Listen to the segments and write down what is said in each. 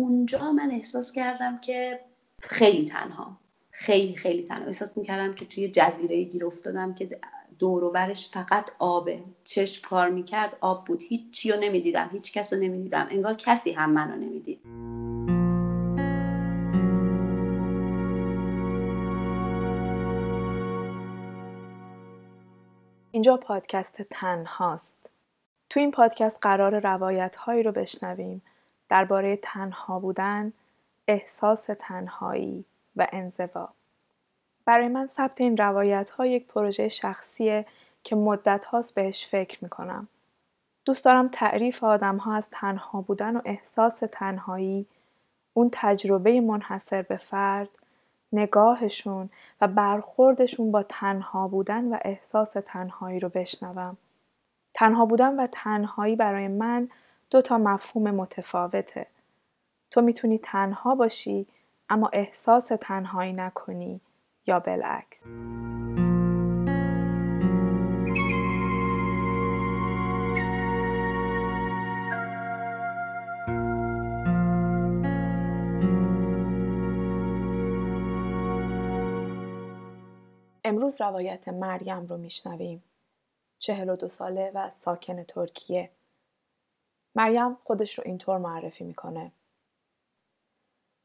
اونجا من احساس کردم که خیلی تنها خیلی خیلی تنها. احساس می‌کردم که توی جزیره گیر افتادم که دور و برش فقط آبه. چشم کار می‌کرد آب بود. هیچ چی رو نمی‌دیدم هیچ کس رو نمی‌دیدم. انگار کسی هم منو نمی‌دید. اینجا پادکست تنهاست. تو این پادکست قرار روایت هایی رو بشنویم. درباره تنها بودن، احساس تنهایی و انزوا. برای من ثبت این روایت ها یک پروژه شخصیه که مدت هاست بهش فکر می‌کنم. دوست دارم تعریف آدم ها از تنها بودن و احساس تنهایی، اون تجربه منحصر به فرد، نگاهشون و برخوردشون با تنها بودن و احساس تنهایی رو بشنوم. تنها بودن و تنهایی برای من دو تا مفهوم متفاوته. تو می‌تونی تنها باشی اما احساس تنهایی نکنی یا بالعکس. امروز روایت مریم رو میشنویم. چهل و دو ساله و ساکن ترکیه. مریم خودش رو اینطور معرفی می‌کنه.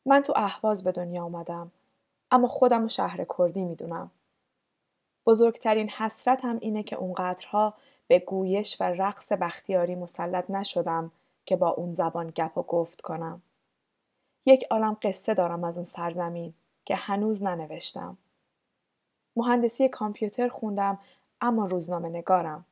من تو اهواز به دنیا آمدم اما خودم رو شهر کردی می‌دونم. بزرگترین حسرتم اینه که اونقدرها به گویش و رقص بختیاری مسلط نشدم که با اون زبان گپ و گفت کنم. یک عالم قصه دارم از اون سرزمین که هنوز ننوشتم. مهندسی کامپیوتر خوندم اما روزنامه نگارم.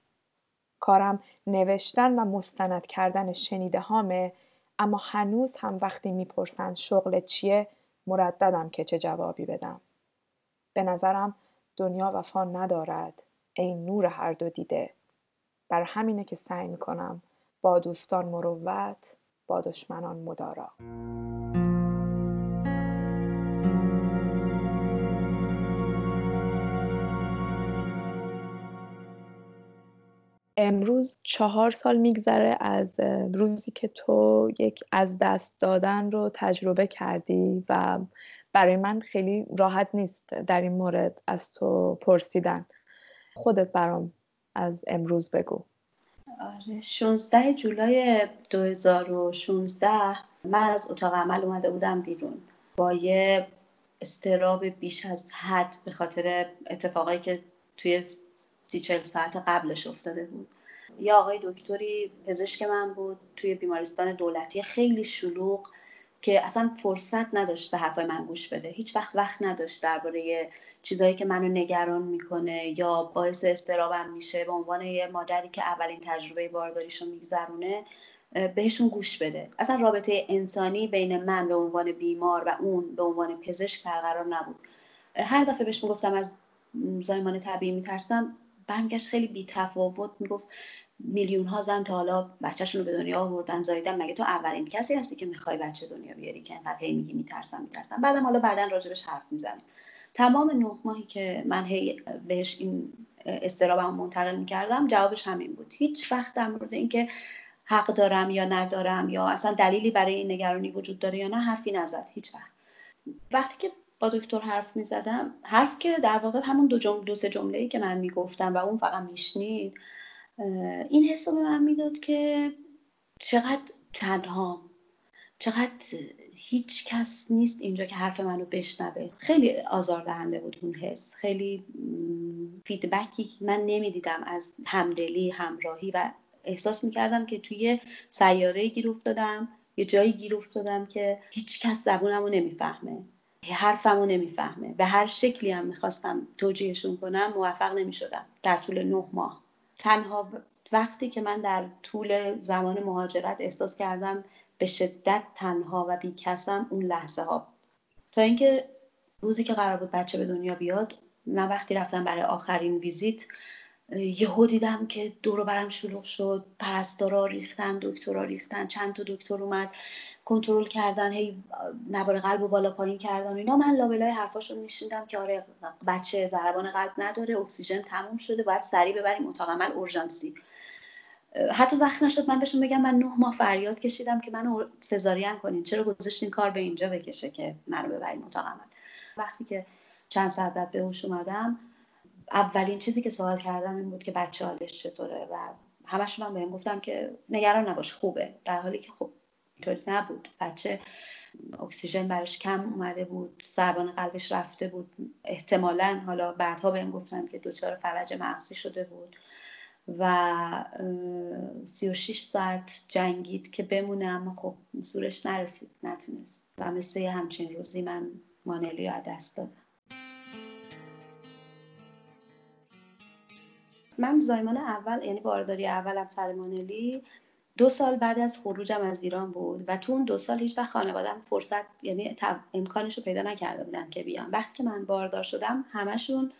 کارم نوشتن و مستند کردن شنیده هامه اما هنوز هم وقتی می‌پرسند شغل چیه مرددم که چه جوابی بدم. به نظرم دنیا وفا ندارد ای نور هر دو دیده. بر همینه که سعی می‌کنم با دوستان مروت با دشمنان مدارا. امروز چهار سال میگذره از روزی که تو یک از دست دادن رو تجربه کردی و برای من خیلی راحت نیست در این مورد از تو پرسیدن. خودت برام از امروز بگو. آره 16 جولای 2016 من از اتاق عمل اومده بودم بیرون. با یه استراب بیش از حد به خاطر اتفاقایی که توی سی چل ساعت قبلش افتاده بود. یا آقای دکتری پزشک من بود توی بیمارستان دولتی خیلی شلوغ که اصلا فرصت نداشت به حرفای من گوش بده. هیچ وقت وقت نداشت درباره چیزایی که منو نگران می‌کنه یا باعث استرابم میشه به عنوان یه مادری که اولین تجربه بارداریشو میگذرونه بهشون گوش بده. اصلا رابطه انسانی بین من به عنوان بیمار و اون به عنوان پزشک برقرار نبود. هر دفعه بهش می‌گفتم از زایمان طبیعی میترسم برمیگشت خیلی بی تفاوت می‌گفت میلیون ها زن تا حالا بچهشون رو به دنیا آوردن زایدن مگه تو اولین کسی هستی که می‌خوای بچه دنیا بیاری که انقدر هی میگی میترسم میترسم؟ بعدم حالا بعدا راجبش حرف می‌زنیم. تمام نه ماهی که من هی بهش این استرابم منتقل می‌کردم جوابش همین بود. هیچ وقت در مورد اینکه حق دارم یا ندارم یا اصلا دلیلی برای این نگرانی وجود داره یا نه حرفی نزد. هیچ وقت. وقتی که دکتر حرف می زدم حرف که در واقع همون دو, جمله دو سه جمله ای که من می‌گفتم و اون فقط میشنید این حس به من می‌داد که چقدر تنها چقدر هیچ کس نیست اینجا که حرف منو بشنوه. خیلی آزاردهنده بود اون حس. خیلی فیدبکی من نمی‌دیدم از همدلی همراهی و احساس می‌کردم که توی سیاره گیر افتادم یه جایی گیر افتادم که هیچ کس زبونمو نمی‌فهمه. حرفمو نمی‌فهمه. به هر شکلی هم می‌خواستم توجیهشون کنم موفق نمی‌شدم. در طول نه ماه. تنها وقتی که من در طول زمان مهاجرت احساس کردم به شدت تنها و بیکسم اون لحظه ها. تا اینکه روزی که قرار بود بچه به دنیا بیاد من وقتی رفتم برای آخرین ویزیت یهو دیدم که دور برم شلوغ شد. پرستارا ریختن دکترا ریختن چند تا دکتر اومد. کنترل کردن هی نوار قلب و بالا پایین کردن اینا من لابلای حرفاشون میشیندم که آره بچه ضربان قلب نداره اکسیژن تموم شده باید سریع ببریم اتاق عمل اورژانسی حتی وقت نشد من بهشون بگم من نه ماه فریاد کشیدم که منو سزارین کنین. چرا گذاشتین کار به اینجا بکشه که منو ببرین اتاق عمل؟ وقتی که چند ساعت بعد به هوش اومدم اولین چیزی که سوال کردم این بود که بچه حالش چطوره و همشون هم بهم گفتم که نگران نباش خوبه. در حالی که خب اینطوری نبود. بچه اکسیژن براش کم اومده بود ضربان قلبش رفته بود. احتمالا حالا بعدها بهم گفتن که دچار فلج مغزی شده بود. و 36 ساعت جنگید که بمونه اما خب زورش نرسید نتونست. و مثل همچین روزی من مانلی رو دست دادم. من زایمان اول یعنی بارداری اولم سر مانلی دو سال بعد از خروجم از ایران بود و تو اون دو سال هیچ وقت خانوادم فرصت یعنی امکانش رو پیدا نکرده بودن که بیان وقتی که من باردار شدم همشون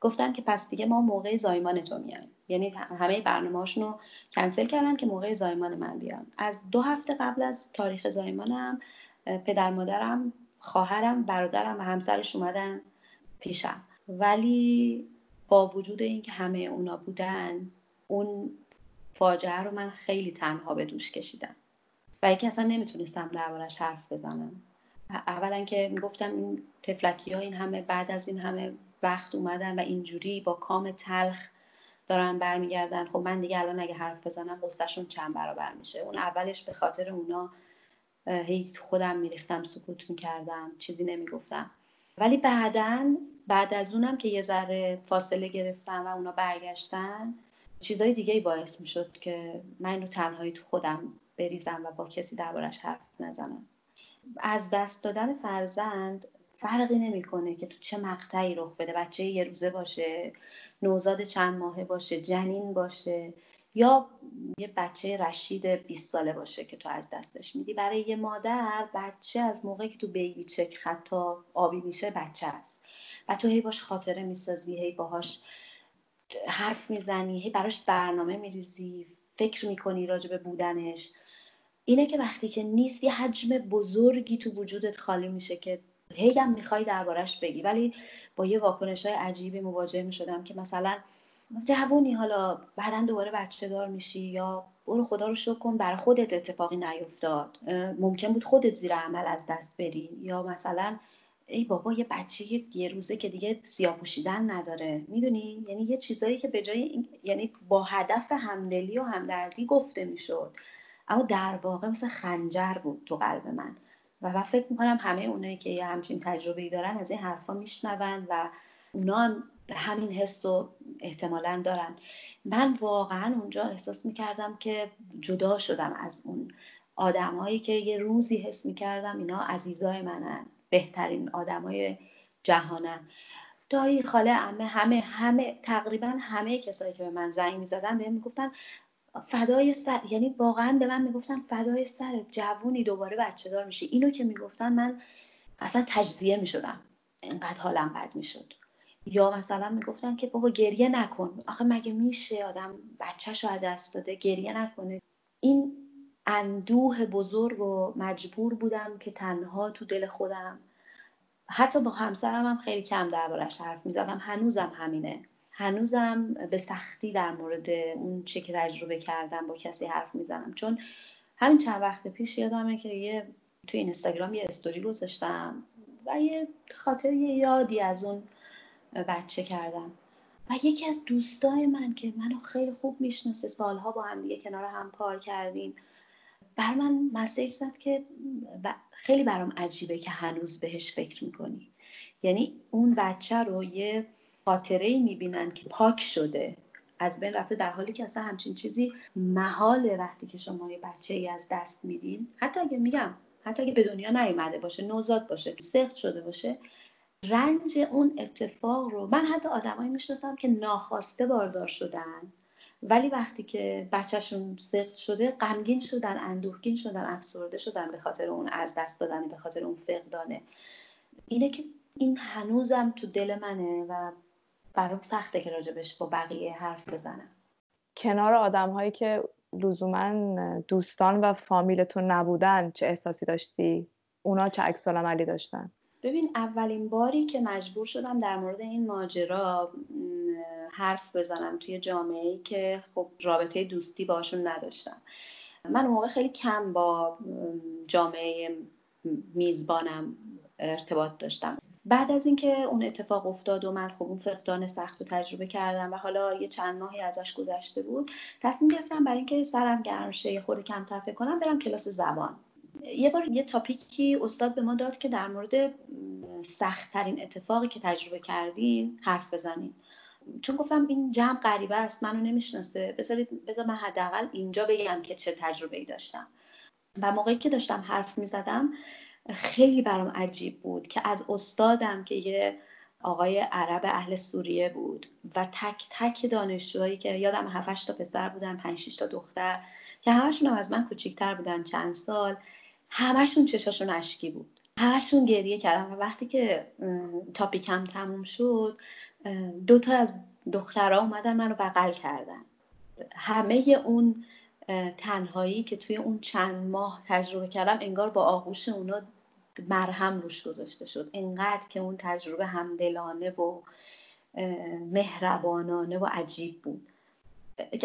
گفتن که پس دیگه ما موقع زایمان تو میایم. یعنی همه برنامه‌هاشون رو کنسل کردن که موقع زایمان من بیان از دو هفته قبل از تاریخ زایمانم پدر مادرم خواهرم برادرم و همسرش اومدن پیشم. ولی با وجود اینکه همه اونا بودن اون فاجعه رو من خیلی تنها به دوش کشیدم. و اینکه اصلا نمی‌تونستم دربارش حرف بزنم. اولا که می‌گفتم این تفلکی ها این همه بعد از این همه وقت اومدن و اینجوری با کام تلخ دارن برمیگردن. خب من دیگه الان اگه حرف بزنم قصهشون چند برابر میشه. اون اولش به خاطر اونا هی خودم میریختم سکوت می‌کردم چیزی نمی‌گفتم. ولی بعدا بعد از اونم که یه ذره فاصله گرفتم و اونا برگشتن چیزای دیگه باعث می‌شد که من اینو تنهایی تو خودم بریزم و با کسی دربارش حرف نزنم. از دست دادن فرزند فرقی نمی‌کنه که تو چه مقطعی رخ بده. بچه یه روزه باشه نوزاد چند ماهه باشه جنین باشه یا یه بچه رشید 20 ساله باشه که تو از دستش میدی. برای یه مادر بچه از موقعی که تو بیبی چک حتی آبی میشه بچه است. و تو هی باش خاطره می‌سازی هی باهاش حرف می‌زنی هی براش برنامه میریزی فکر می‌کنی راجع به بودنش. اینه که وقتی که نیست یه حجم بزرگی تو وجودت خالی میشه که هی هم می‌خوای دربارش بگی. ولی با یه واکنش های عجیبی مواجه می‌شدم که مثلا جوونی حالا بعدا دوباره بچه دار میشی یا برو خدا رو شکر کن برای خودت اتفاقی نیفتاد. ممکن بود خودت زیر عمل از دست بری یا مثلا ای بابا یه بچه یه روزه که دیگه سیاه پوشیدن نداره. می‌دونی؟ یعنی یه چیزایی که به جای یعنی با هدف همدلی و همدردی گفته می‌شد. اما در واقع مثل خنجر بود تو قلب من. و من فکر می‌کنم همه اونایی که یه همچین تجربه دارن از این حرفا میشنون و اونا هم همین حس رو احتمالا دارن. من واقعا اونجا احساس می‌کردم که جدا شدم از اون آدمایی که یه روزی حس می‌کردم اینا عزیزای منن. بهترین آدمای جهانن. دایی خاله همه همه همه تقریبا همه کسایی که به من زنگ می‌زدن بهم می‌گفتن فدای سر یعنی واقعا به من می‌گفتن فدای سر جوونی دوباره بچه دار میشی. اینو که می‌گفتن من اصلا تجزیه می‌شدم. اینقدر حالم بد می‌شد. یا مثلا می‌گفتن که بابا گریه نکن. آخه مگه میشه؟ آدم بچهش رو دست داده گریه نکنه. این اندوه بزرگ و مجبور بودم که تنها تو دل خودم. حتی با همسرم هم خیلی کم دربارش حرف می‌زدم. هنوزم همینه. هنوزم به سختی در مورد اون چه که تجربه کردم با کسی حرف می‌زنم. چون همین چند وقت پیش یادمه که یه توی اینستاگرام یه استوری گذاشتم و یه خاطر یه یادی از اون بچه کردم. و یکی از دوستای من که منو خیلی خوب می‌شناسه سالها با هم دیگه کنار هم کار کردیم. بر من مسیج زد که خیلی برام عجیبه که هنوز بهش فکر می‌کنی. یعنی اون بچه رو یه خاطره ای می‌بینن که پاک شده. از بین رفته در حالی که اصلا همچین چیزی محاله وقتی که شما یه بچه ای از دست میدین. حتی اگه میگم حتی اگه به دنیا نیومده باشه نوزاد باشه سخت شده باشه رنج اون اتفاق رو من حتی آدمایی می‌شناسم که ناخواسته باردار شدن. ولی وقتی که بچهشون سخت شده غمگین شدن اندوهگین شدن افسرده شدن به خاطر اون از دست دادن به خاطر اون فقدانه اینه که این هنوزم تو دل منه و برام سخته که راجبش با بقیه حرف بزنم کنار آدم هایی که لزوما دوستان و فامیلتون نبودن چه احساسی داشتی؟ اونا چه عکس عملی داشتن؟ ببین اولین باری که مجبور شدم در مورد این ماجرا حرف بزنم توی جامعه ای که خب رابطه دوستی باشون نداشتم. من اون موقع خیلی کم با جامعه میزبانم ارتباط داشتم. بعد از اینکه اون اتفاق افتاد و من خب اون فقدان سخت رو تجربه کردم و حالا یه چند ماهی ازش گذشته بود تصمیم گرفتم برای اینکه سرم گرم شه خورده کمتر فکر کنم برم کلاس زبان. یه بار یه تاپیکی استاد به ما داد که در مورد سختترین اتفاقی که تجربه کردیم حرف بزنیم چون گفتم این جمع غریبه است منو نمی‌شناسه. بذارید بذار من حداقل اینجا بگم که چه تجربه ای داشتم. و موقعی که داشتم حرف می‌زدم خیلی برام عجیب بود که از استادم که یه آقای عرب اهل سوریه بود و تک تک دانشجوهایی که یادم هفتش تا پسر بودن پنج تا دختر که همشون هم از من کوچیکتر بودن چند سال همشون چشاشون اشکی بود. همشون گریه کردن و وقتی که تاپیکم تموم شد دوتا از دخترها اومدن منو بغل کردن. همه اون تنهایی که توی اون چند ماه تجربه کردم انگار با آغوش اونا مرهم روش گذاشته شد. انقدر که اون تجربه همدلانه و مهربانانه و عجیب بود.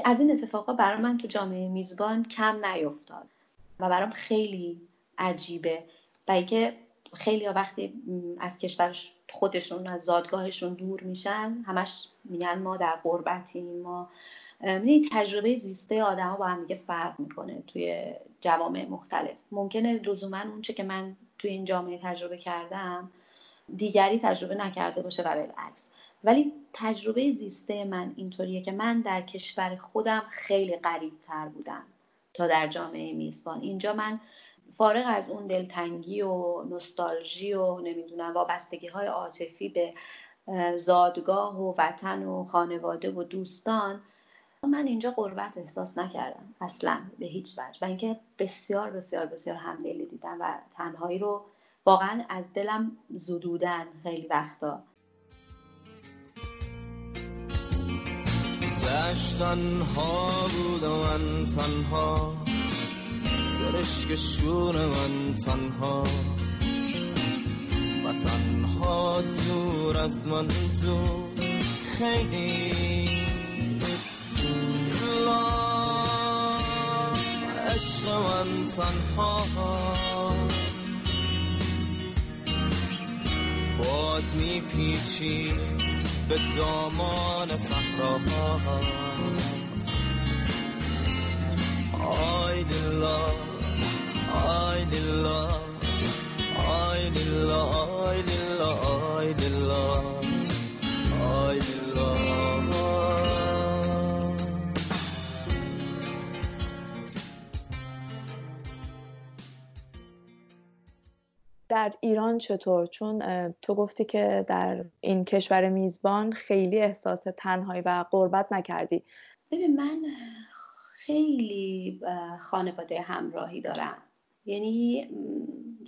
از این اتفاقا برای من تو جامعه میزبان کم نیفتاد و برام خیلی عجیبه. و اینکه خیلی وقتی از کشور خودشون از زادگاهشون دور میشن همش میگن ما در غربتیم ما می‌دونی تجربه زیسته آدم ها با هم دیگه فرق می‌کنه توی جوامع مختلف. ممکنه لزوما اونچه که من توی این جامعه تجربه کردم دیگری تجربه نکرده باشه و بالعکس. ولی تجربه زیسته من اینطوریه که من در کشور خودم خیلی قریب تر بودم تا در جامعه میزبان. اینجا من فارغ از اون دلتنگی و نستالژی و نمی‌دونم وابستگی های عاطفی به زادگاه و وطن و خانواده و دوستان من اینجا قربت احساس نکردم اصلا به هیچ وجه. و اینکه بسیار بسیار بسیار همدلی دیدم و تنهایی رو واقعا از دلم زدودن خیلی وقتا. تنها بود و من تنها. سرشک شور من تنها. و تنها دور از من تو خیلی عشق من تنها. باد میپیچی به دامان صحراها. آی دلا در ایران چطور؟ چون تو گفتی که در این کشور میزبان خیلی احساس تنهایی و غربت نکردی. ببین من خیلی خانواده همراهی دارم. یعنی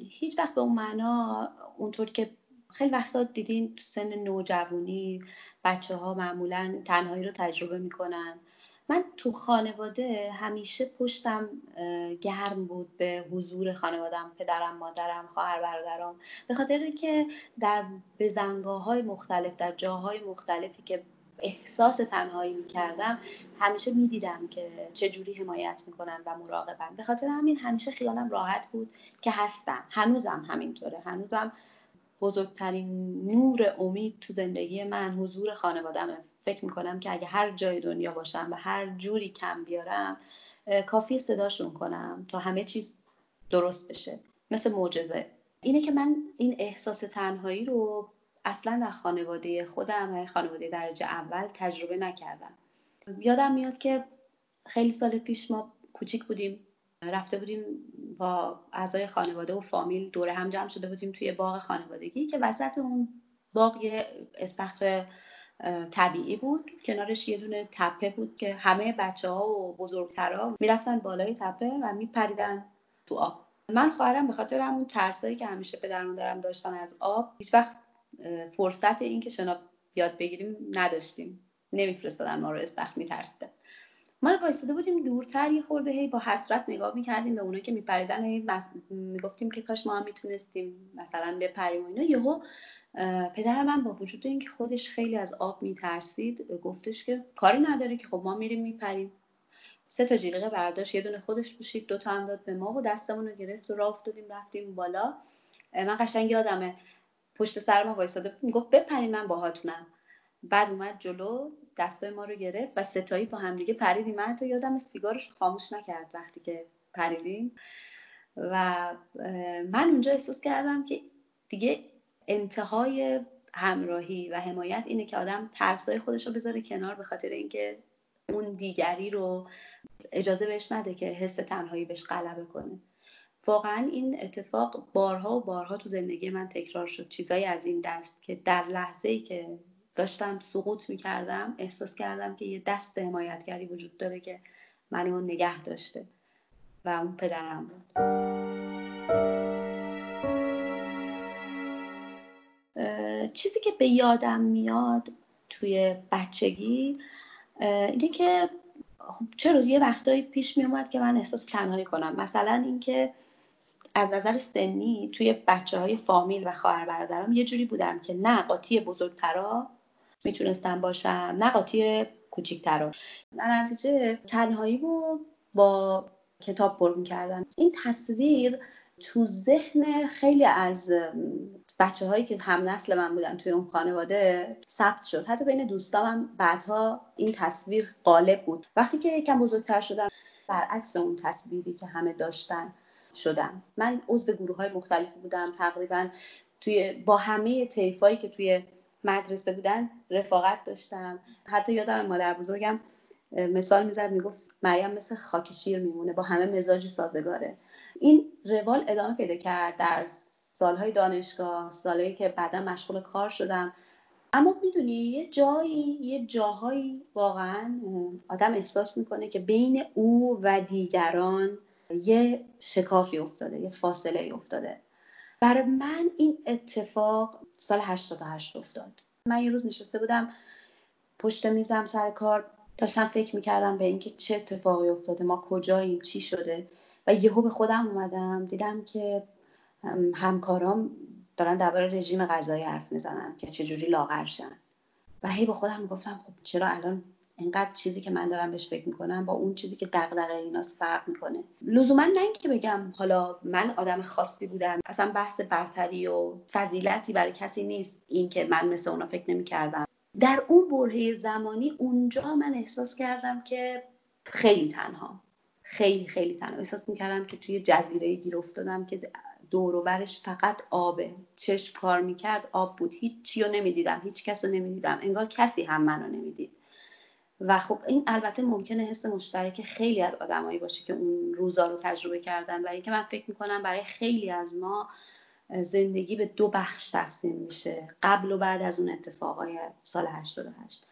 هیچ وقت به اون معنا اونطور که خیلی وقتا دیدین تو سن نوجوانی بچه ها معمولا تنهایی رو تجربه می‌کنن. من تو خانواده همیشه پشتم گرم بود به حضور خانوادم پدرم مادرم خواهر برادرم به خاطر که در بزنگاه های مختلف در جاهای مختلفی که احساس تنهایی می‌کردم. همیشه می‌دیدم که چجوری حمایت می‌کنن و مراقبن به خاطر همین همیشه خیالم راحت بود که هستم. هنوزم همینطوره. هنوزم بزرگترین نور امید تو زندگی من حضور خانوادمه فکر می‌کنم که اگه هر جای دنیا باشم و هر جوری کم بیارم کافی صداشون کنم تا همه چیز درست بشه. مثل معجزه. اینه که من این احساس تنهایی رو اصلا در خانواده خودم و خانواده درجه اول تجربه نکردم. یادم میاد که خیلی سال پیش ما کوچیک بودیم. رفته بودیم با اعضای خانواده و فامیل دوره هم جمع شده بودیم توی باغ خانوادگی که وسط اون باغ یه استخر طبیعی بود. کنارش یه دونه تپه بود که همه بچه ها و بزرگترها می‌رفتن بالای تپه و میپریدن تو آب. من خواهرم به خاطر همون ترسایی که همیشه پدر مادرم داشتن از آب هیچ وقت فرصت این که شنا یاد بگیریم نداشتیم. نمیفرستادن ما رو استخر میترسیده ما وایستاده بودیم دورتر یه خورده هی با حسرت نگاه می‌کردیم به اونا که میپریدن هی می‌گفتیم که کاش ما هم می‌تونستیم مثلا بپریم و اینا. یهو پدر من با وجود اینکه خودش خیلی از آب میترسید گفتش که کاری نداره که خب ما میریم میپریم. سه تا جیغه برداشت یه دونه خودش پوشید دو تا هم داد به ما و دستمون رو گرفت و راه افتادیم رفتیم بالا. من قشنگ یادمه پشت سر ما وایساده. گفت بپرین من باهاتونم. بعد اومد جلو دستای ما رو گرفت و ستایی با همدیگه پریدیم. من حتی یادم سیگارش خاموش نکرد وقتی که پریدیم. و من اونجا احساس کردم که دیگه انتهای همراهی و حمایت اینه که آدم ترسای خودش رو بذاره کنار به خاطر اینکه اون دیگری رو اجازه بهش نده که حس تنهایی بهش غلبه کنه. واقعا این اتفاق بارها و بارها تو زندگی من تکرار شد. چیزایی از این دست که در لحظه ای که داشتم سقوط می‌کردم احساس کردم که یه دست حمایتگری وجود داره که منو نگه داشته و اون پدرم بود. چیزی که به یادم میاد توی بچگی اینه که خب چرا یه وقتایی پیش می اومد که من احساس تنهایی کنم. مثلا اینکه از نظر سنی توی بچه های فامیل و خواهر برادرم یه جوری بودم که نه قاطی بزرگترا می‌تونستم باشم نه قاطی کوچیکترا. در نتیجه تنهایی رو با کتاب پر می‌کردم. این تصویر تو ذهن خیلی از بچه هایی که هم نسل من بودن توی اون خانواده ثبت شد. حتی بین دوستام هم بعدها این تصویر غالب بود. وقتی که یکم بزرگتر شدم برعکس اون تصویری که همه داشتن. شدم. من عضو گروه های مختلفی بودم. تقریبا توی با همه طیفایی که توی مدرسه بودن رفاقت داشتم. حتی یادم مادر بزرگم مثال می‌زد می‌گفت مریم مثل خاک شیر میمونه با همه مزاج سازگاره. این روال ادامه پیدا کرد در سالهای دانشگاه سالهایی که بعدا مشغول کار شدم. اما می‌دونی یه جایی یه جاهایی واقعا آدم احساس می‌کنه که بین او و دیگران یه شکافی افتاده یه فاصله افتاده. برای من این اتفاق سال 88 افتاد. من یه روز نشسته بودم پشت میزم سر کار داشتم فکر می‌کردم به اینکه چه اتفاقی افتاده ما کجاییم چی شده. و یهو به خودم اومدم دیدم که همکارام دارن درباره رژیم غذایی حرف می‌زنن که چجوری لاغرشن و هی با خودم می‌گفتم خب چرا الان اینقدر چیزی که من دارم بهش فکر می‌کنم با اون چیزی که دغدغه ایناست فرق می‌کنه. لزوما نه اینکه بگم حالا من آدم خاصی بودم اصلا بحث برتری و فضیلتی برای کسی نیست اینکه من مثل اونا فکر نمی‌کردم. در اون برهه زمانی اونجا من احساس کردم که خیلی تنها خیلی خیلی تنها. احساس می‌کردم که توی جزیره گیر افتادم که دور و برش فقط آبه. چشم کار می‌کرد آب بود. هیچ چی رو نمی‌دیدم هیچ کس رو نمی‌دیدم. انگار کسی هم منو نمی‌دید. و خب این البته ممکنه حس مشترک خیلی از آدمایی باشه که اون روزا رو تجربه کردن. و اینکه من فکر می‌کنم برای خیلی از ما زندگی به دو بخش تقسیم میشه. قبل و بعد از اون اتفاقای سال 88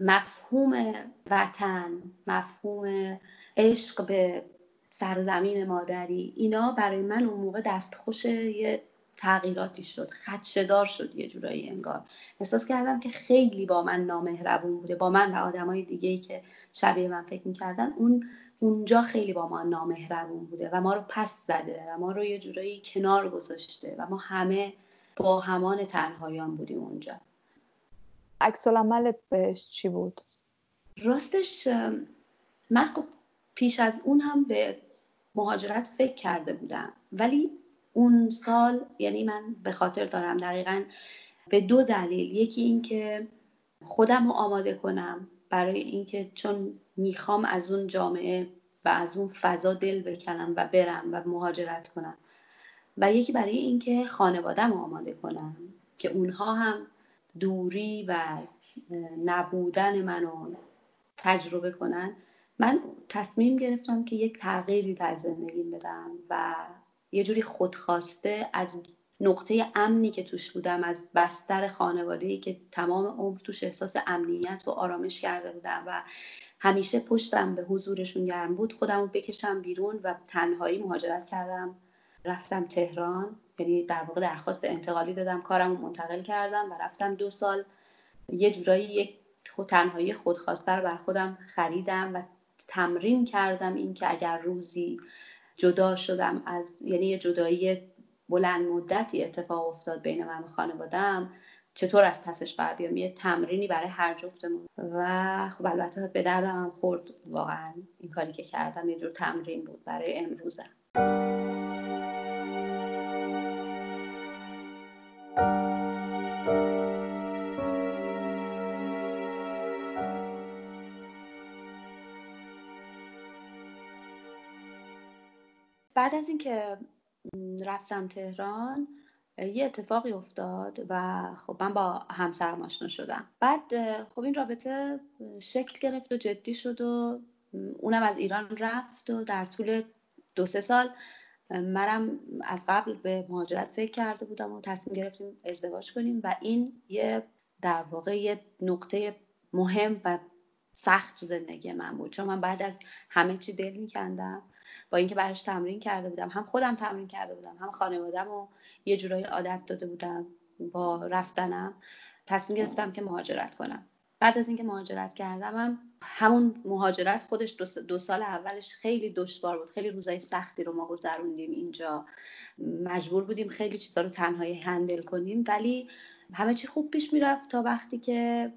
مفهوم وطن مفهوم عشق به سرزمین مادری اینا برای من اون موقع دستخوش یه تغییراتی شد خدشدار شد یه جورایی انگار. احساس کردم که خیلی با من نامهربون بوده با من و آدمای دیگه ای که شبیه من فکر می‌کردن اون اونجا خیلی با ما نامهربون بوده و ما رو پس زده و ما رو یه جورایی کنار گذاشته و ما همه با همان تنهایان بودیم اونجا. عکس بهش چی بود؟ راستش من خب پیش از اون هم به مهاجرت فکر کرده بودم ولی اون سال یعنی من به خاطر دارم دقیقا به دو دلیل. یکی اینکه خودم رو آماده کنم برای اینکه چون می‌خوام از اون جامعه و از اون فضا دل بکنم و برم و مهاجرت کنم. و یکی برای اینکه خانوادم رو آماده کنم که اونها هم دوری و نبودن منو تجربه کنن. من تصمیم گرفتم که یک تغییری در زندگیم بدم و یه جوری خودخواسته از نقطه امنی که توش بودم از بستر خانواده که تمام عمر توش احساس امنیت و آرامش کرده بودم و همیشه پشتم به حضورشون گرم بود خودم رو بکشم بیرون و تنهایی مهاجرت کردم. رفتم تهران یعنی در واقع درخواست انتقالی دادم کارم رو منتقل کردم و رفتم دو سال. یه جورایی یک تنهایی خودخواسته رو بر خودم خریدم و تمرین کردم این که اگر روزی جدا شدم از یعنی یه جدایی بلند مدتی اتفاق افتاد بین من و خانوادم چطور از پسش بر بیام؟ یه تمرینی برای هر جفتمون. و خب البته به دردم هم خورد. واقعا این کاری که کردم یه جور تمرین بود برای امروزم. بعد از اینکه رفتم تهران یه اتفاقی افتاد و خب من با همسرم آشنا شدم. بعد خب این رابطه شکل گرفت و جدی شد و اونم از ایران رفت و در طول دو سه سال منم از قبل به مهاجرت فکر کرده بودم و تصمیم گرفتیم ازدواج کنیم و این یه در واقع یه نقطه مهم و سخت تو زندگی من بود. چون من بعد از همه چی دل میکندم. با اینکه براش تمرین کرده بودم هم خودم تمرین کرده بودم هم خانوادم و یه جورایی عادت داده بودم با رفتنم. تصمیم گرفتم که مهاجرت کنم. بعد از اینکه مهاجرت کردم هم همون مهاجرت خودش دو, سال اولش خیلی دشوار بود خیلی روزای سختی رو ما گذروندیم اینجا. مجبور بودیم خیلی چیزا رو تنهایی هندل کنیم ولی همه چی خوب پیش می‌رفت تا وقتی که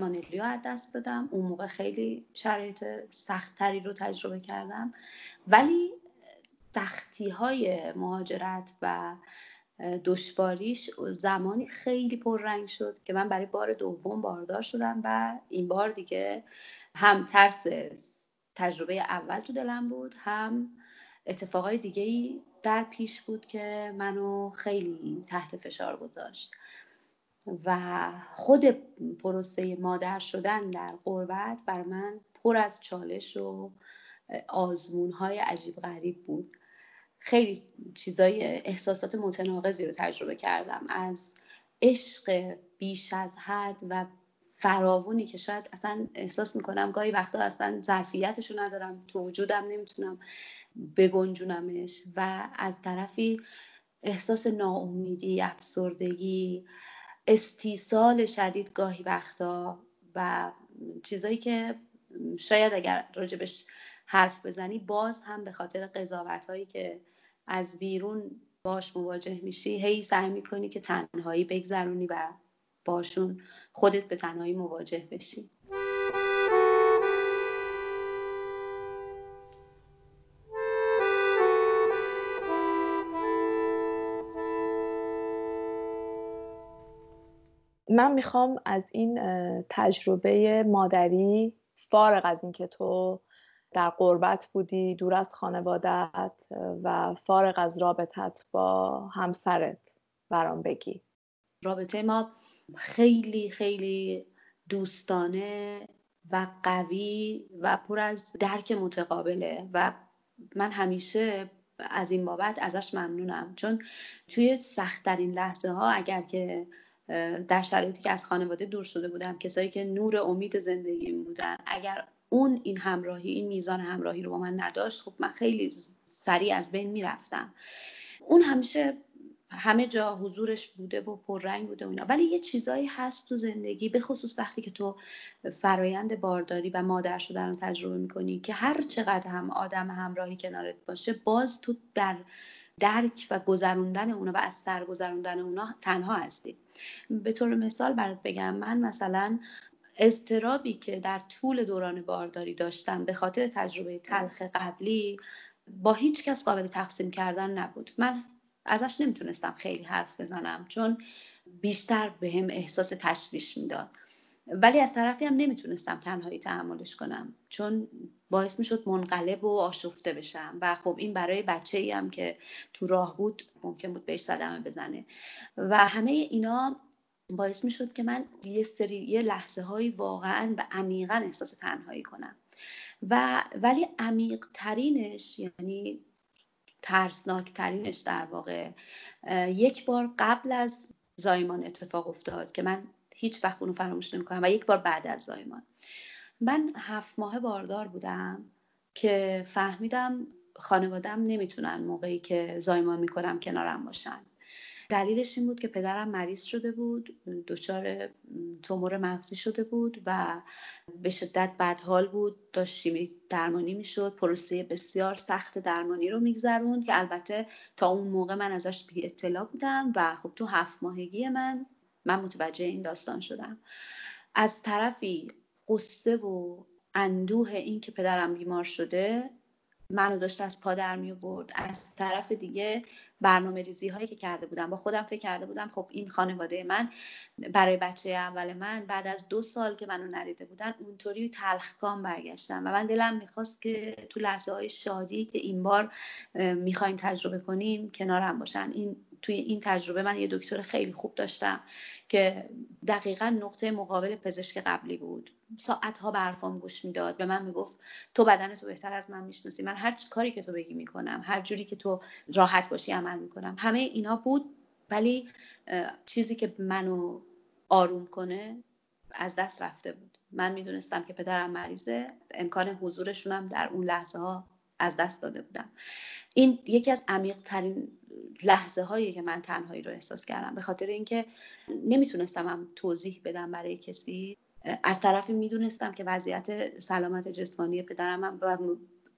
مانلی رو از دست دادم. اون موقع خیلی شرایط سختتری رو تجربه کردم. ولی سختی های مهاجرت و دشواریش زمانی خیلی پررنگ شد که من برای بار دوم باردار شدم و این بار دیگه هم ترس تجربه اول تو دلم بود هم اتفاقای دیگه ای در پیش بود که منو خیلی تحت فشار گذاشت. و خود پروسه مادر شدن در قربت بر من پر از چالش و آزمون های عجیب غریب بود. خیلی چیزای احساسات متناقضی رو تجربه کردم. از عشق بیش از حد و فراوونی که شاید اصلا احساس می‌کنم گاهی وقتا اصلا ظرفیتش رو ندارم تو وجودم نمی‌تونم بگنجونمش و از طرفی احساس ناامیدی افسردگی استیصال شدید گاهی وقتا و چیزایی که شاید اگر راجبش حرف بزنی باز هم به خاطر قضاوت هایی که از بیرون باش مواجه میشی هی سعی می‌کنی که تنهایی بگذرونی و باشون خودت به تنهایی مواجه بشی. من می‌خوام از این تجربه مادری فارغ از اینکه تو در قربت بودی دور از خانوادت و فارغ از رابطت با همسرت برام بگی. رابطه ما خیلی خیلی دوستانه و قوی و پر از درک متقابله و من همیشه از این بابت ازش ممنونم. چون توی سختترین لحظه ها اگر که در شرایطی که از خانواده دور شده بودم کسایی که نور امید زندگیم بودن اگر اون این همراهی این میزان همراهی رو با من نداشت خب من خیلی سریع از بین می‌رفتم. اون همیشه همه جا حضورش بوده و پررنگ بوده و اینا. ولی یه چیزایی هست تو زندگی به خصوص وقتی که تو فرایند بارداری و مادر شدن رو تجربه می‌کنی که هر چقدر هم آدم همراهی کنارت باشه باز تو در درک و گذروندن اونا و از سر گذروندن اونا تنها هستی به طور مثال برات بگم من مثلا اضطرابی که در طول دوران بارداری داشتم به خاطر تجربه تلخ قبلی با هیچ کس قابل تقسیم کردن نبود. من ازش نمی‌تونستم خیلی حرف بزنم چون بیشتر به هم احساس تشویش می‌داد. ولی از طرفی هم نمی‌تونستم تنهایی تحملش کنم چون باعث می‌شد منقلب و آشفته بشم. و خب این برای بچه ای هم که تو راه بود ممکن بود بهش صدمه بزنه. و همه اینا باعث می‌شد که من یه سری یه لحظه هایی واقعا و عمیقا احساس تنهایی کنم. و ولی عمیق ترینش یعنی ترسناک ترینش در واقع یک بار قبل از زایمان اتفاق افتاد که من هیچ وقت اونو فراموش نمی‌کنم و یک بار بعد از زایمان. من هفت ماه باردار بودم که فهمیدم خانوادم نمی‌تونن موقعی که زایمان می‌کنم کنارم باشن. دلیلش این بود که پدرم مریض شده بود دچار تومور مغزی شده بود و به شدت بدحال بود داشت شیمی درمانی می‌شد پروسه بسیار سخت درمانی رو میگذرون که البته تا اون موقع من ازش بی اطلاع بودم و خب تو هفت ماهگی من من متوجه این داستان شدم. از طرفی قصه و اندوه این که پدرم بیمار شده منو داشت از پا در می برد از طرف دیگه برنامه ریزی هایی که کرده بودم با خودم فکر کرده بودم خب این خانواده من برای بچه اول من بعد از دو سال که منو ندیده بودن اونطوری تلخکام برگشتم و من دلم می‌خواست که تو لحظه های شادی که این بار می‌خوایم تجربه کنیم کنارم باشن. این توی این تجربه من یه دکتر خیلی خوب داشتم که دقیقا نقطه مقابل پزشک قبلی بود. ساعتها به حرفام گوش می‌داد. به من می‌گفت تو بدن تو بهتر از من می‌شناسی. من هر کاری که تو بگی می‌کنم هر جوری که تو راحت باشی عمل می‌کنم. همه اینا بود ولی چیزی که منو آروم کنه از دست رفته بود. من می‌دونستم که پدرم مریضه. امکان حضورشونم در اون لحظه ها از دست داده بودم. این یکی از عمیق ترین لحظه هایی که من تنهایی رو احساس کردم. به خاطر اینکه نمی‌تونستم هم توضیح بدم برای کسی. از طرفی می‌دونستم که وضعیت سلامت جسمانی پدرم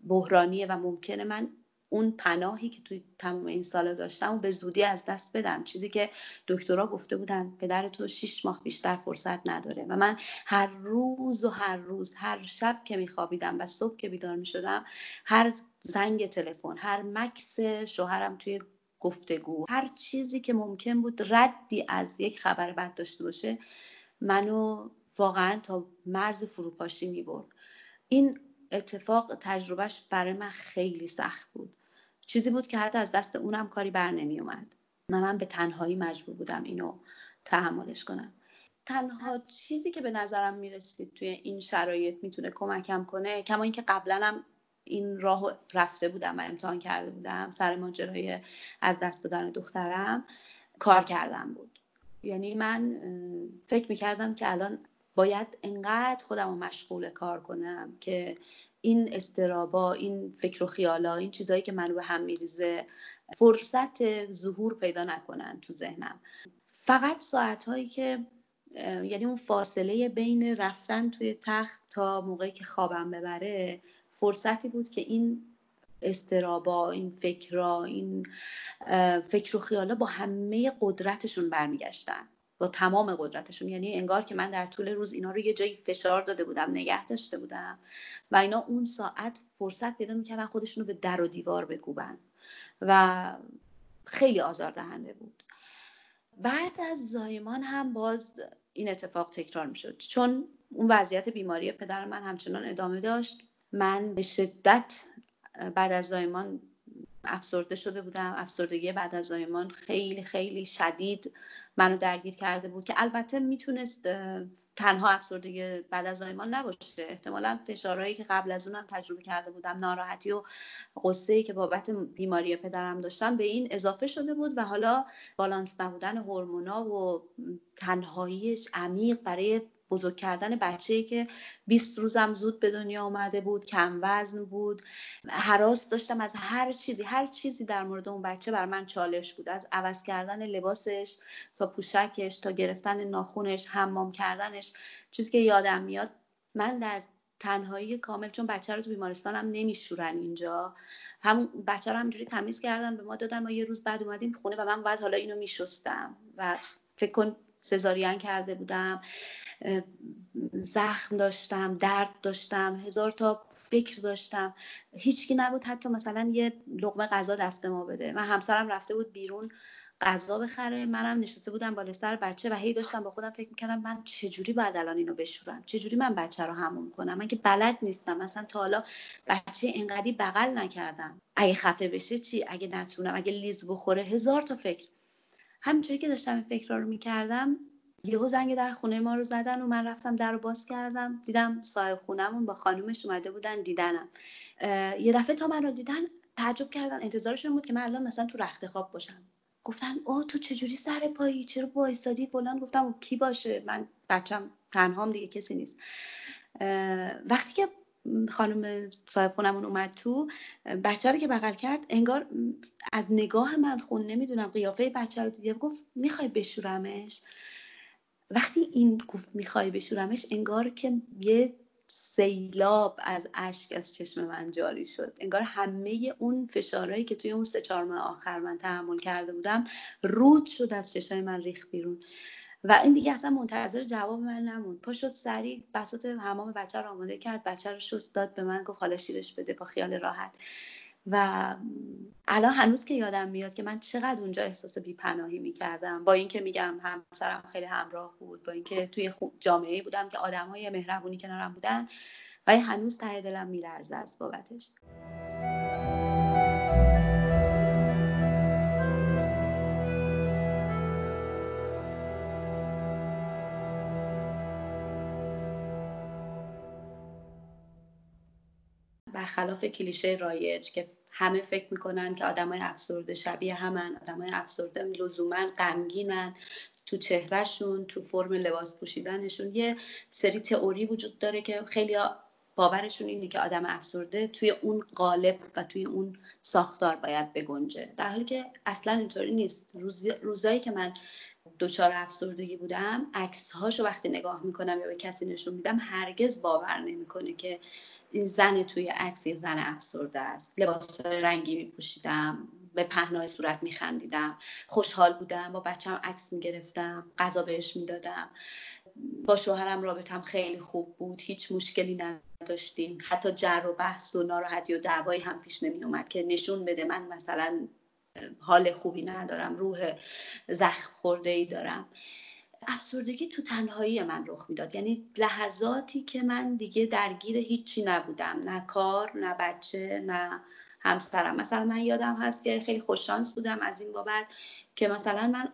بحرانیه و ممکنه من اون پناهی که توی تمام این سالا داشتم و به زودی از دست بدم. چیزی که دکترها گفته بودن پدر تو شیش ماه بیشتر فرصت نداره. و من هر روز و هر روز هر شب که میخوابیدم و صبح که بیدار می‌شدم هر زنگ تلفن هر مکس شوهرم توی گفتگو هر چیزی که ممکن بود ردی از یک خبر بد داشته باشه منو واقعا تا مرز فروپاشی می‌برد این اتفاق تجربهش برای من خیلی سخت بود. چیزی بود که حتی از دست اونم کاری بر نمی اومد. و من به تنهایی مجبور بودم اینو تحملش کنم. تنها چیزی که به نظرم می‌رسید توی این شرایط می‌تونه کمکم کنه کما اینکه قبلا هم این راه رفته بودم و امتحان کرده بودم سر ماجرای از دست دادن دخترم کار کردم بود. یعنی من فکر می‌کردم که الان باید انقدر خودم رو مشغول کار کنم که این استرابا این فکر و خیالا این چیزهایی که منو به هم میریزه فرصت ظهور پیدا نکنن تو ذهنم. فقط ساعت که یعنی اون فاصله بین رفتن توی تخت تا موقعی که خوابم ببره فرصتی بود که این استرابا این فکرها این فکر و خیالا با همه قدرتشون برمیگشتن. با تمام قدرتشون. یعنی انگار که من در طول روز اینا رو یه جایی فشار داده بودم نگه داشته بودم و اینا اون ساعت فرصت پیدا می‌کردن خودشون رو به در و دیوار بکوبن و خیلی آزاردهنده بود. بعد از زایمان هم باز این اتفاق تکرار می‌شد. چون اون وضعیت بیماری پدر من همچنان ادامه داشت. من به شدت بعد از زایمان افسرده شده بودم. افسردگی بعد از زایمان خیلی خیلی شدید منو درگیر کرده بود که البته می‌تونست تنها افسردگی بعد از زایمان نباشه. احتمالا فشارهایی که قبل از اونم تجربه کرده بودم ناراحتی و قصه که بابت بیماری پدرم داشتم به این اضافه شده بود و حالا بالانس نبودن هورمونا و تنهاییش عمیق برای بزرگ کردن بچه که 20 روزم زود به دنیا آمده بود کم وزن بود. حراس داشتم از هر چیزی هر چیزی در مورد اون بچه بر من چالش بود. از عوض کردن لباسش تا پوشکش تا گرفتن ناخونش حمام کردنش چیزی که یادم میاد. من در تنهایی کامل چون بچه رو تو بیمارستانم نمیشورن اینجا. همون بچه رو همجوری تمیز کردن به ما دادن ما یه روز بعد اومدیم خونه و من بعد حالا اینو میشستم و فکر کن سزارین کرده بودم. زخم داشتم درد داشتم هزار تا فکر داشتم. هیچکی نبود حتی مثلا یه لقمه غذا دست ما بده. من همسرم رفته بود بیرون غذا بخره. منم نشسته بودم بالا سر بچه و هی داشتم با خودم فکر می‌کردم من چجوری باید الان اینو بشورم؟ چجوری من بچه رو هموم کنم؟ من که بلد نیستم. مثلا تا حالا بچه انقدی بغل نکردم. اگه خفه بشه چی؟ اگه نتونم اگه لیز بخوره هزار تا فکر. همینجوری که داشتم این فکر رو می‌کردم یهو زنگ در خونه ما رو زدن و من رفتم در رو باز کردم. دیدم صاحب خونمون با خانومش اومده بودن دیدنم. یه دفعه تا من رو دیدن تعجب کردن. انتظارشون بود که من الان مثلا تو رخت خواب باشم. گفتن او تو چجوری سر پایی؟ چرا وایستادی؟ فلان. گفتم کی باشه؟ من بچم تنهام دیگه کسی نیست. وقتی که خانم صاحب خونمون اومد تو بچه رو که بغل کرد انگار از نگاه من خون نمی‌دونم قیافه بچه رو دیده گفت می‌خوای بشورمش؟ وقتی این گفت می‌خوای بشورمش انگار که یه سیلاب از اشک از چشم من جاری شد. انگار همه اون فشارهایی که توی اون سه چهار ماه آخر من تحمل کرده بودم رود شد از چشم من ریخ بیرون. و این دیگه اصلا منتظر جواب من نموند. پا شد سریع بساط حمام بچه رو آماده کرد. بچه رو شست داد به من گفت حالا شیرش بده با خیال راحت. و الان هنوز که یادم میاد که من چقدر اونجا احساس بیپناهی می‌کردم. با اینکه میگم همسرم خیلی همراه بود با اینکه توی جامعه بودم که آدم های مهربونی کنارم بودن ولی هنوز ته دلم میلرزه از بابتش. برخلاف کلیشه رایج که همه فکر می‌کنن که آدمای افسرده شبیه همن آدمای افسرده لزوما غمگینن تو چهرهشون تو فرم لباس پوشیدنشون. یه سری تئوری وجود داره که خیلی باورشون اینه که آدم افسرده توی اون قالب و توی اون ساختار باید بگنجه. در حالی که اصلا اینطوری نیست. روز... روزایی که من دچار افسردگی بودم عکس هاشو وقتی نگاه می‌کنم یا به کسی نشون میدم هرگز باور نمی‌کنه که این زن توی عکس زن افسرده است. لباس رنگی میپوشیدم به پهنای صورت میخندیدم. خوشحال بودم با بچم عکس می‌گرفتم غذا بهش می‌دادم. با شوهرم رابطم خیلی خوب بود هیچ مشکلی نداشتیم. حتی جر و بحث و ناراحتی و دعوایی هم پیش نمی اومد که نشون بده من مثلا حال خوبی ندارم روح زخم خورده ای دارم. افسردگی تو تنهایی من رخ می‌داد. یعنی لحظاتی که من دیگه درگیر هیچی نبودم. نه کار نه بچه نه همسرم. مثلا من یادم هست که خیلی خوششانس بودم از این بابت که مثلا من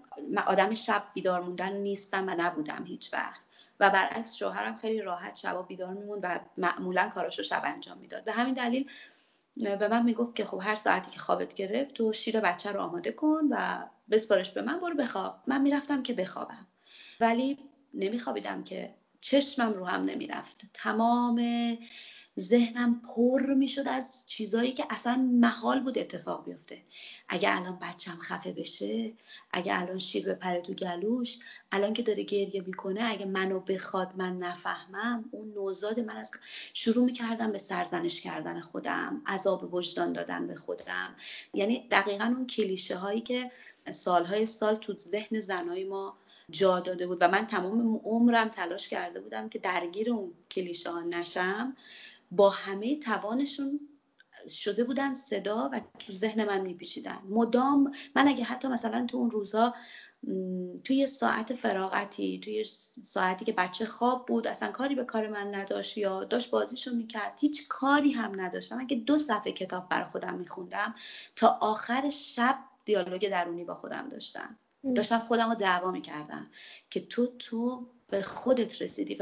آدم شب بیدار موندن نیستم و نبودم هیچ وقت. و برعکس شوهرم خیلی راحت شبا بیدار میموند و معمولا کاراشو شب انجام می‌داد. به همین دلیل به من می‌گفت که خب هر ساعتی که خوابت گرفت تو شیر بچه رو آماده کن و بسپارش به من برو بخواب. من می‌رفتم که بخوابم. ولی نمیخوابیدم که چشمم رو هم نمی‌رفت. تمام ذهنم پر می‌شد از چیزایی که اصلا محال بود اتفاق بیفته. اگه الان بچم خفه بشه اگه الان شیر بپره تو گلوش الان که داره گریه می‌کنه اگه منو بخواد من نفهمم اون نوزاد من از شروع می‌کردم به سرزنش کردن خودم عذاب وجدان دادن به خودم. یعنی دقیقا اون کلیشه هایی که سالهای سال تو ذهن زنای ما جا داده بود و من تمام عمرم تلاش کرده بودم که درگیر اون کلیشه ها نشم. با همه توانشون شده بودن صدا و تو ذهن من میپیچیدن. مدام من اگه حتی مثلا تو اون روزها توی ساعت فراغتی توی ساعتی که بچه خواب بود اصلا کاری به کار من نداشت یا داشت بازیشو می‌کرد هیچ کاری هم نداشتم. اگه دو صفحه کتاب بر خودم میخوندم تا آخر شب دیالوگ درونی با خودم داشتم. داشتم خودم رو دعوا می‌کردم که تو تو به خودت رسیدی.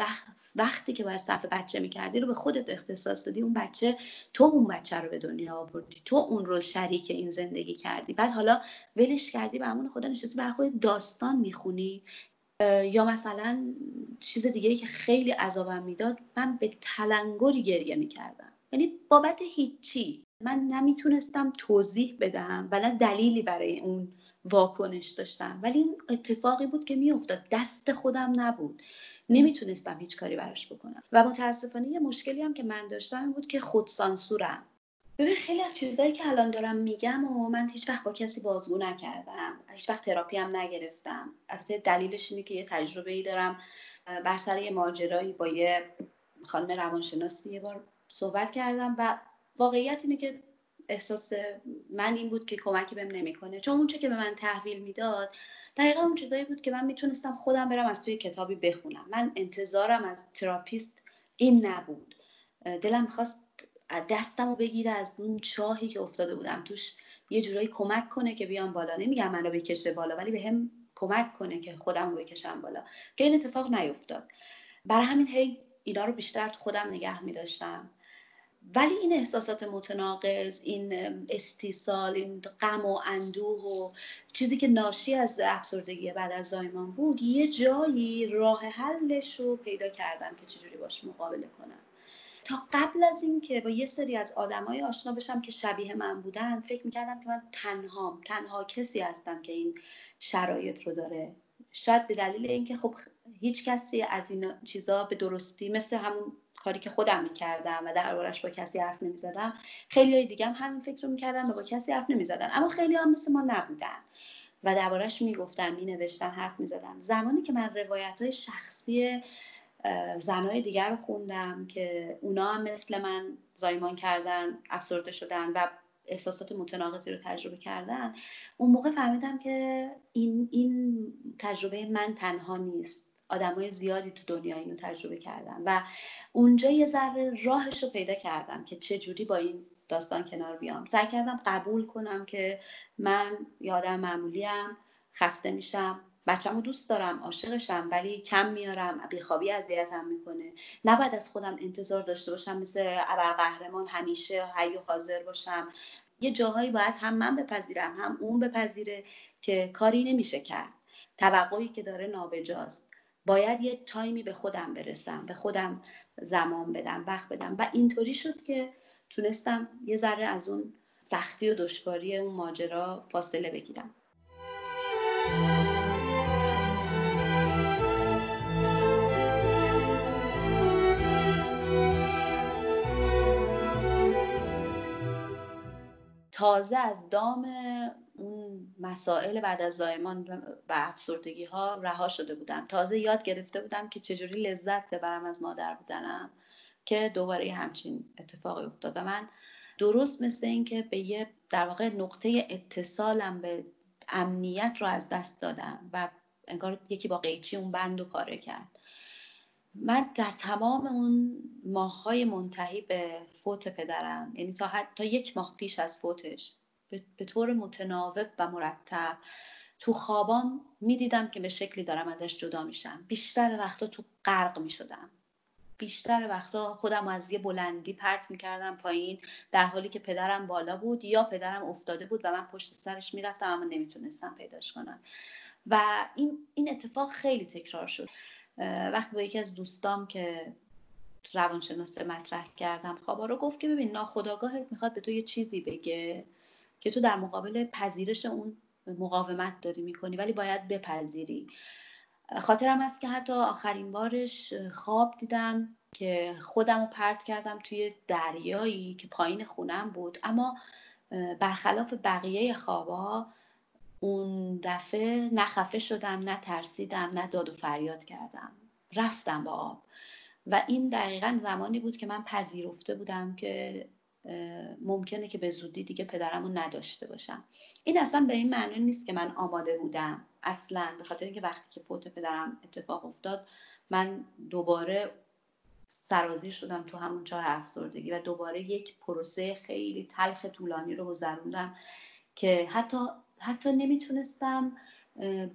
وقتی که باید صرف بچه می‌کردی رو به خودت اختصاص دادی. اون بچه تو اون بچه رو به دنیا آوردی. تو اون رو شریک این زندگی کردی. بعد حالا ولش کردی به همون خدا نشستی برای خود داستان می‌خونی. یا مثلا چیز دیگه که خیلی عذابم می‌داد من به تلنگری گریه می‌کردم. یعنی بابت هیچی. من نمی‌تونستم توضیح بدم و نه دلیلی برای اون واکنش داشتم. ولی این اتفاقی بود که میافتاد. دست خودم نبود. نمی‌تونستم هیچ کاری براش بکنم. و متاسفانه یه مشکلی هم که من داشتم بود که خودسانسورم. ببین خیلی از چیزهایی که الان دارم میگم و من هیچ وقت با کسی بازگو نکردم. هیچ وقت تراپی هم نگرفتم. البته دلیلش اینه که یه تجربه ای دارم. بر سر یه ماجرایی با یه خانم روانشناسی یه بار صحبت کردم و واقعیت اینه که احساس من این بود که کمکی بهم نمی‌کنه. چون اونچه که به من تحویل می‌داد دقیقا اون چیزایی بود که من می‌تونستم خودم برم از توی کتابی بخونم. من انتظارم از تراپیست این نبود. دلم خواست دستم رو بگیره از اون چاهی که افتاده بودم. توش یه جورایی کمک کنه که بیام بالا. نمیگم منو بکشه بالا ولی به هم کمک کنه که خودم رو بکشم بالا. که این اتفاق نیفتاد. برای همین هی اینا رو بیشتر تو خودم نگه میداشتم. ولی این احساسات متناقض این استیصال این غم و اندوه و چیزی که ناشی از افسردگی بعد از زایمان بود یه جایی راه حلش رو پیدا کردم که چجوری باش مقابله کنم. تا قبل از اینکه با یه سری از آدمای آشنا بشم که شبیه من بودن فکر می‌کردم که من تنهام تنها کسی هستم که این شرایط رو داره. شاید به دلیل اینکه خب هیچ کسی از این چیزا به درستی مثل همون کاری که خودم می‌کردم و دربارش با کسی حرف نمی‌زدم خیلی های دیگه هم همین فکر رو می‌کردن و با کسی حرف نمی‌زدن. اما خیلی هم مثل ما نبودن و دربارش می‌گفتن مینوشتن حرف می‌زدن. زمانی که من روایت های شخصی زنهای دیگر رو خوندم که اونا هم مثل من زایمان کردن افسرده شدن و احساسات متناقضی رو تجربه کردن اون موقع فهمیدم که این, این تجربه من تنها نیست. های زیادی تو دنیا اینو تجربه کردن و اونجا یه ذره راهش رو پیدا کردم که چه جوری با این داستان کنار بیام. سعی کردم قبول کنم که من یادم معمولیم خسته میشم بچم رو دوست دارم عاشقشم ولی کم میارم بیخوابی اذیتم می‌کنه. نباید از خودم انتظار داشته باشم مثل ابرقهرمان همیشه حی و حاضر باشم. یه جاهایی باید هم من بپذیرم هم اون بپذیره که کاری نمیشه کرد. توقعی که داره نابجاست. باید یه تایمی به خودم برسم به خودم زمان بدم وقت بدم. و اینطوری شد که تونستم یه ذره از اون سختی و دشواری اون ماجرا فاصله بگیرم. تازه از دام مسائل بعد از زایمان و افسردگی ها رها شده بودم. تازه یاد گرفته بودم که چجوری لذت ببرم از مادر بودنم که دوباره همچین اتفاقی افتاد و من درست مثل اینکه به یه در واقع نقطه اتصالم به امنیت رو از دست دادم و انگار یکی با قیچی اون بند و پاره کرد. من در تمام اون ماههای منتهی به فوت پدرم یعنی تا, تا یک ماه پیش از فوتش به طور متناوب و مرتب تو خوابام می‌دیدم که به شکلی دارم ازش جدا میشم. بیشتر وقتا تو غرق می‌شدم. بیشتر وقتا خودم از یه بلندی پرت می‌کردم پایین در حالی که پدرم بالا بود یا پدرم افتاده بود و من پشت سرش می‌رفتم اما نمی‌تونستم پیداش کنم. و این, این اتفاق خیلی تکرار شد. وقتی با یکی از دوستام که روانشناس مطرح کردم خوابا رو گفت که ببین ناخداگاهت می‌خواد به تو یه چیزی بگه. که تو در مقابل پذیرش اون مقاومت داری می‌کنی ولی باید بپذیری. خاطرم است که حتی آخرین بارش خواب دیدم که خودم رو پرت کردم توی دریایی که پایین خونم بود. اما برخلاف بقیه خوابا اون دفعه نه خفه شدم نه ترسیدم نه داد و فریاد کردم. رفتم با آب. و این دقیقا زمانی بود که من پذیرفته بودم که ممکنه که به زودی دیگه پدرم رو نداشته باشم. این اصلا به این معنی نیست که من آماده بودم. اصلا به خاطر اینکه وقتی که فوت پدرم اتفاق افتاد من دوباره سرازیر شدم تو همون چاه افسردگی و دوباره یک پروسه خیلی تلخ طولانی رو گذروندم که حتی حتی نمی‌تونستم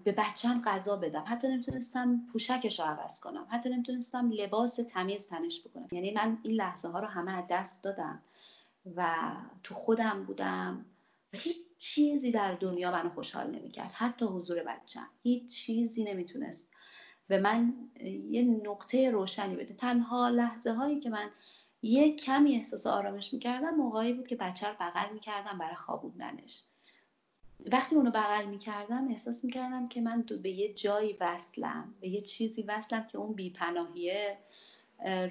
به بچم غذا بدم. حتی نمی‌تونستم پوشکش رو عوض کنم. حتی نمی‌تونستم لباس تمیز تنش بکنم. یعنی من این لحظه ها رو همه از دست دادم. و تو خودم بودم و هیچ چیزی در دنیا منو خوشحال نمی‌کرد. حتی حضور بچم هیچ چیزی نمی‌تونست به من یه نقطه روشنی بده. تنها لحظه هایی که من یه کمی احساس آرامش می‌کردم موقعی بود که بچه رو بغل می‌کردم برای خوابوندنش وقتی اونو بغل می‌کردم احساس می‌کردم که من به یه جایی وصلم به یه چیزی وصلم که اون بیپناهیه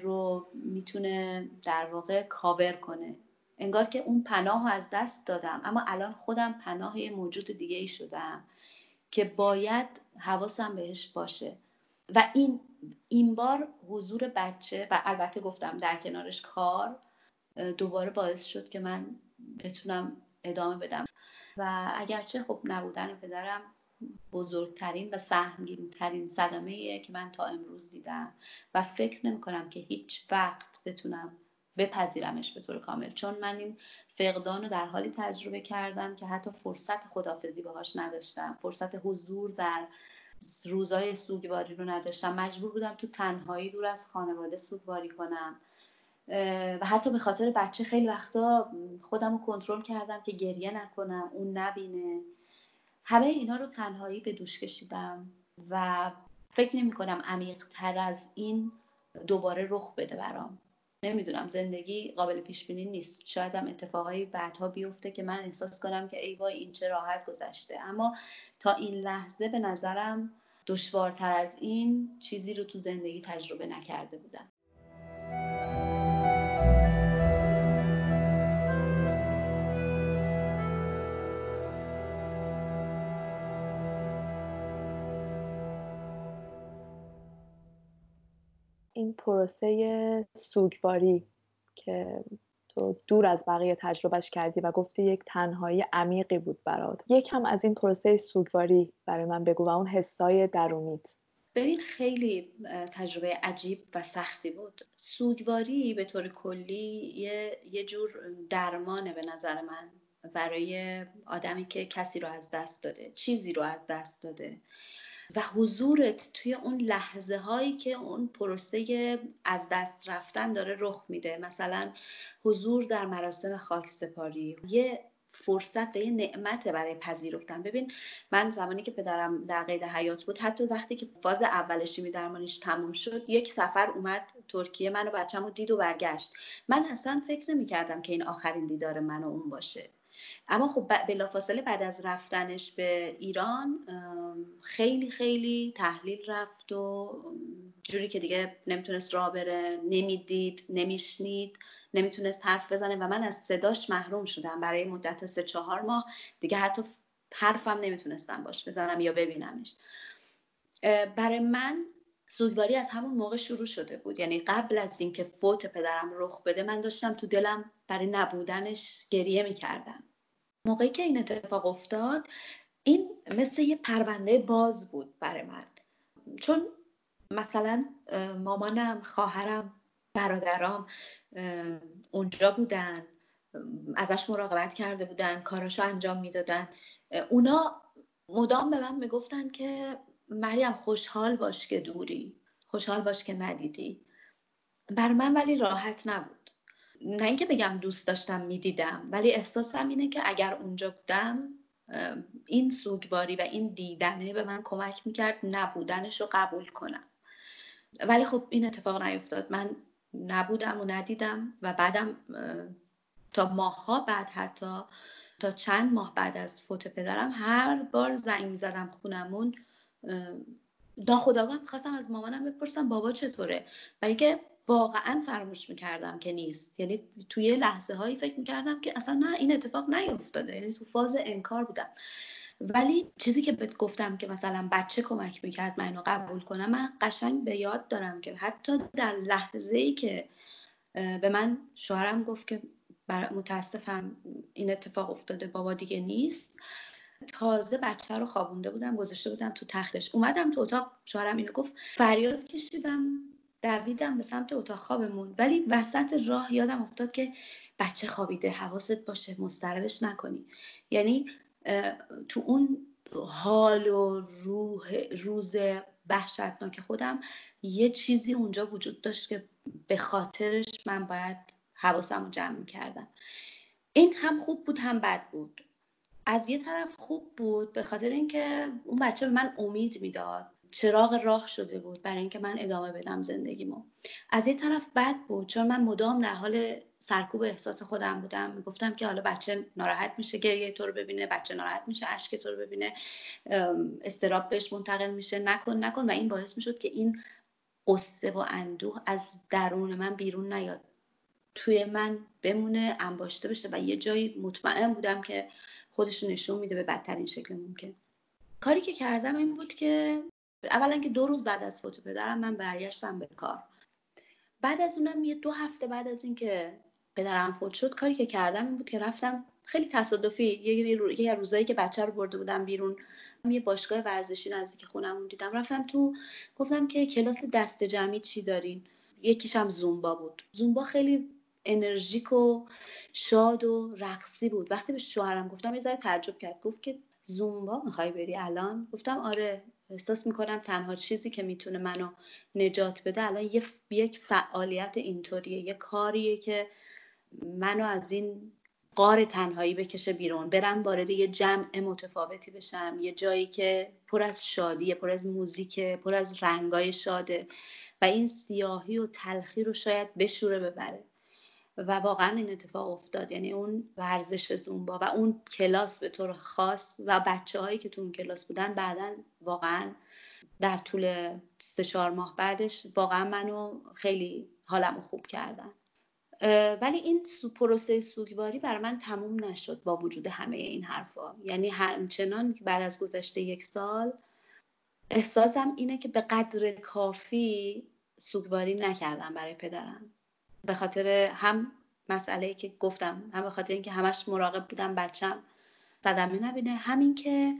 رو می‌تونه در واقع کاور کنه. انگار که اون پناه رو از دست دادم. اما الان خودم پناه موجود دیگه ای شدم که باید حواسم بهش باشه. و این این بار حضور بچه و البته گفتم در کنارش کار دوباره باعث شد که من بتونم ادامه بدم. و اگرچه خب نبودن پدرم بزرگترین و سهمگینترین صدمه که من تا امروز دیدم. و فکر نمی کنم که هیچ وقت بتونم بپذیرمش به طور کامل. چون من این فقدان رو در حالی تجربه کردم که حتی فرصت خدافزی باهاش نداشتم. فرصت حضور در روزای سوگواری رو نداشتم. مجبور بودم تو تنهایی دور از خانواده سوگواری کنم. و حتی به خاطر بچه خیلی وقتا خودم رو کنترل کردم که گریه نکنم اون نبینه. همه اینا رو تنهایی به دوش کشیدم و فکر نمی کنم تر از این دوباره رخ بده برام. نمی‌دونم زندگی قابل پیش بینی نیست. شاید هم اتفاقایی بعدها بیفته که من احساس کنم که ای وای این چه راحت گذشته. اما تا این لحظه به نظرم دشوارتر از این چیزی رو تو زندگی تجربه نکرده بودم. این پروسه سوگواری که تو دور از بقیه تجربهش کردی و گفتی یک تنهایی عمیقی بود برات. یکم از این پروسه سوگواری برای من بگو و اون حسای درونیت. ببین خیلی تجربه عجیب و سختی بود. سوگواری به طور کلی یه, یه جور درمانه به نظر من برای آدمی که کسی رو از دست داده چیزی رو از دست داده. و حضورت توی اون لحظه هایی که اون پروسه از دست رفتن داره رخ میده. مثلا حضور در مراسم خاکسپاری یه فرصت و یه نعمت برای پذیرفتن. ببین من زمانی که پدرم در قید حیات بود حتی وقتی که فاز اول شیمی درمانیش تموم شد یک سفر اومد ترکیه منو بچه‌مو دید و برگشت. من اصلا فکر نمی کردم که این آخرین دیدار من و اون باشه. اما خب بلافاصله بعد از رفتنش به ایران خیلی خیلی تحلیل رفت و جوری که دیگه نمی‌تونست راه بره نمی‌دید نمیشنید نمی‌تونست حرف بزنه و من از صداش محروم شدم. برای مدت سه چهار ماه دیگه حتی حرفم نمی‌تونستم باش بزنم یا ببینمش. برای من سوگواری از همون موقع شروع شده بود. یعنی قبل از اینکه فوت پدرم رخ بده من داشتم تو دلم برای نبودنش گریه می‌کردم. موقعی که این اتفاق افتاد این مثل یه پرونده باز بود برای من. چون مثلا مامانم خواهرم برادرام اونجا بودن ازش مراقبت کرده بودن کاراشو انجام می‌دادن. اونا مدام به من می‌گفتن که مریم خوشحال باش که دوری. خوشحال باش که ندیدی. بر من ولی راحت نبود. نه اینکه بگم دوست داشتم می‌دیدم ولی احساسم اینه که اگر اونجا بودم این سوگواری و این دیدنه به من کمک می‌کرد نبودنش رو قبول کنم. ولی خب این اتفاق نیفتاد. من نبودم و ندیدم و بعدم تا ماهها بعد حتی تا چند ماه بعد از فوت پدرم هر بار زنگ می‌زدم خونمون ناخداگاه می‌خواستم از مامانم بپرسم بابا چطوره؟ ولی که واقعا فراموش می‌کردم که نیست. یعنی توی لحظه هایی فکر می‌کردم که اصلا نه این اتفاق نیفتاده. یعنی تو فاز انکار بودم. ولی چیزی که بهت گفتم که مثلا بچه کمک می‌کرد من اینو قبول کنم من قشنگ به یاد دارم که حتی در لحظه ای که به من شوهرم گفت که متاسفم این اتفاق افتاده بابا دیگه نیست تازه بچه رو خوابونده بودم گذاشته بودم تو تختش. اومدم تو اتاق شوهرم اینو گفت فریاد کشیدم دویدم به سمت اتاق خوابمون. ولی وسط راه یادم افتاد که بچه خوابیده حواست باشه مستربش نکنی. یعنی تو اون حال و روح روز وحشتناک خودم یه چیزی اونجا وجود داشت که به خاطرش من باید حواسم رو جمع کردم این هم خوب بود هم بد بود. از یه طرف خوب بود به خاطر اینکه اون بچه به من امید می‌داد. چراغ راه شده بود برای اینکه من ادامه بدم زندگیمو. از یه طرف بد بود چون من مدام در حال سرکوب احساس خودم بودم. می‌گفتم که حالا بچه ناراحت میشه گریه تو رو ببینه بچه ناراحت میشه اشک تو رو ببینه استراب بهش منتقل میشه. نکن نکن. و این باعث می‌شد که این قصه و اندوه از درون من بیرون نیاد. توی من بمونه انباشته بشه. و یه جایی مطمئن بودم که خودش نشون میده به بدترین شکل ممکن. کاری که کردم این بود که اولا که دو روز بعد از فوت پدرم من برگشتم به کار. بعد از اونم یه دو هفته بعد از اینکه پدرم فوت شد کاری که کردم این بود که رفتم خیلی تصادفی. یه, روزایی که بچه رو برده بودم بیرون یه باشگاه ورزشی نزدیک خونمون دیدم. رفتم تو گفتم که کلاس دست جمعی چی دارین؟ یکیشم زومبا بود. زومبا خیلی انرژیک و شاد و رقصی بود. وقتی به شوهرم گفتم یه ذره تعجب کرد. گفت که زومبا می‌خوای بری الان؟ گفتم آره احساس می‌کنم تنها چیزی که می‌تونه منو نجات بده الان یه یک فعالیت اینطوریه یه کاریه که منو از این قار تنهایی بکشه بیرون. برم وارد یه جمع متفاوتی بشم یه جایی که پر از شادیه پر از موزیکه پر از رنگای شاده و این سیاهی و تلخی رو شاید بشوره ببره. و واقعا این اتفاق افتاد. یعنی اون ورزش زومبا و اون کلاس به طور خاص و بچه هایی که تو اون کلاس بودن بعدا واقعا در طول سه چهار ماه بعدش واقعا منو خیلی حالمو خوب کردن. ولی این پروسه سوگواری برای من تموم نشد با وجود همه این حرفا. یعنی همچنان که بعد از گذشته یک سال احساسم اینه که به قدر کافی سوگواری نکردم برای پدرم. به خاطر هم مسئله که گفتم هم به خاطر اینکه همش مراقب بودم بچم صدمه نبینه همین که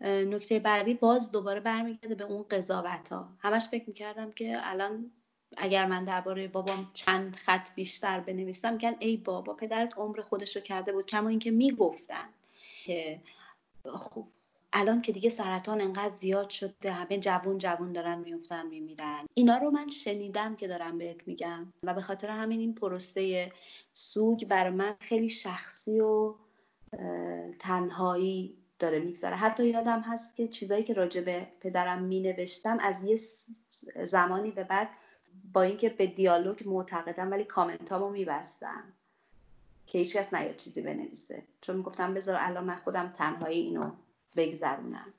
نکته بعدی باز دوباره برمیگرده به اون قضاوت ها همش فکر می‌کردم که الان اگر من درباره بابام چند خط بیشتر بنویسم میگن ای بابا پدرت عمر خودش رو کرده بود. کما اینکه می‌گفتن که خب الان که دیگه سرطان انقدر زیاد شده همه جوون جوون دارن میفتن میمیرن. اینا رو من شنیدم که دارم بهت میگم و به خاطر همین این پروسه سوگ بر من خیلی شخصی و تنهایی داره میگذره حتی یادم هست که چیزایی که راجع به پدرم می نوشتم از یه زمانی به بعد با اینکه به دیالوگ معتقدم ولی کامنت هامو میبستم که هیچ کس نیاد چیزی بنویسه. چون می‌گفتم بذار الان من خودم تنهایی اینو بگذرونم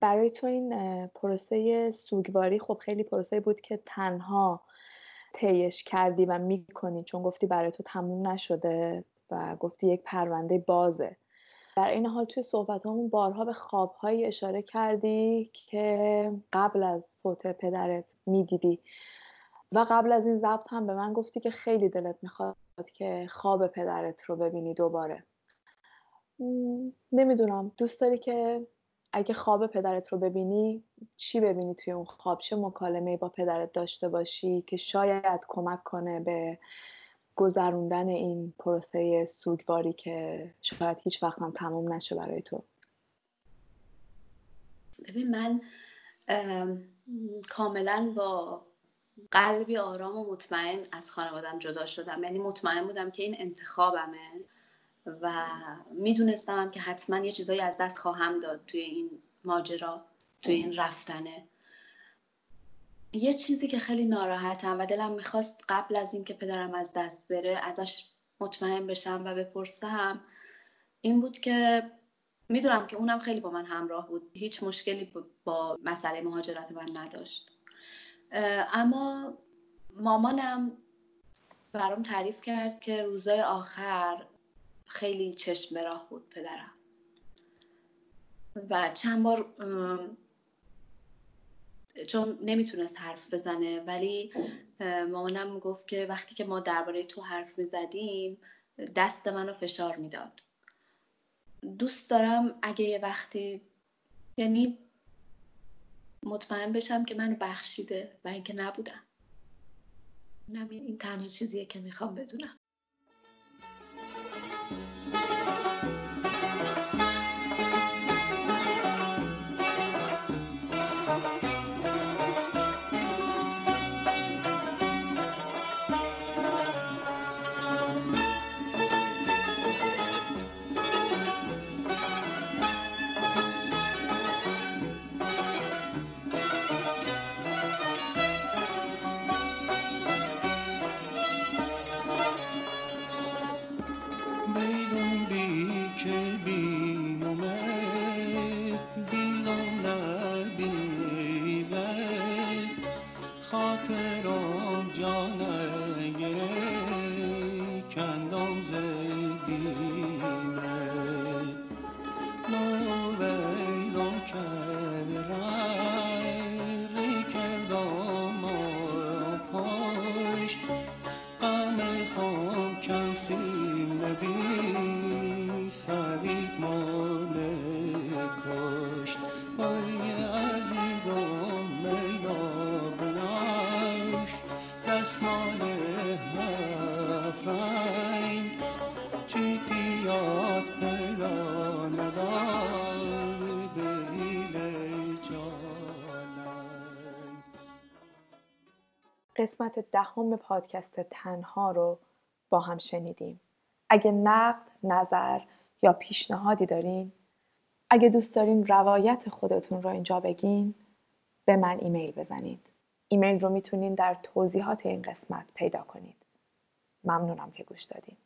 برای تو این پروسه سوگواری خب خیلی پروسه بود که تنها طیش کردی و می‌کنی چون گفتی برای تو تموم نشده و گفتی یک پرونده بازه. در این حال توی صحبت همون بارها به خوابهایی اشاره کردی که قبل از فوت پدرت می‌دیدی. و قبل از این ضبط هم به من گفتی که خیلی دلت می‌خواد که خواب پدرت رو ببینی دوباره. نمی‌دونم. دوست داری که اگه خواب پدرت رو ببینی چی ببینی توی اون خواب؟ چه مکالمه با پدرت داشته باشی که شاید کمک کنه به گذروندن این پروسه سوگواری که شاید هیچ وقت هم تموم نشه برای تو؟ ببین من کاملا با قلبی آرام و مطمئن از خانوادم جدا شدم. یعنی مطمئن بودم که این انتخابمه و می‌دونستم که حتما یه چیزایی از دست خواهم داد توی این ماجرا توی این رفتنه. یه چیزی که خیلی ناراحتم و دلم می‌خواست قبل از اینکه پدرم از دست بره ازش مطمئن بشم و بپرسم این بود که می‌دونم که اونم خیلی با من همراه بود. هیچ مشکلی با مسئله مهاجرت من نداشت. اما مامانم برام تعریف کرد که روزای آخر خیلی چشم راه بود پدرم. و چند بار چون نمی‌تونست حرف بزنه ولی مامانم گفت که وقتی که ما درباره تو حرف می‌زدیم دست منو فشار می‌داد. دوست دارم اگه یه وقتی یعنی مطمئن بشم که منو بخشیده و اینکه نبودم. این تنها چیزیه که می‌خوام بدونم. قسمت دهم پادکست تنها رو با هم شنیدیم. اگه نقد، نظر یا پیشنهادی دارین اگه دوست دارین روایت خودتون رو اینجا بگین به من ایمیل بزنید. ایمیل رو می‌تونین در توضیحات این قسمت پیدا کنید. ممنونم که گوش دادین.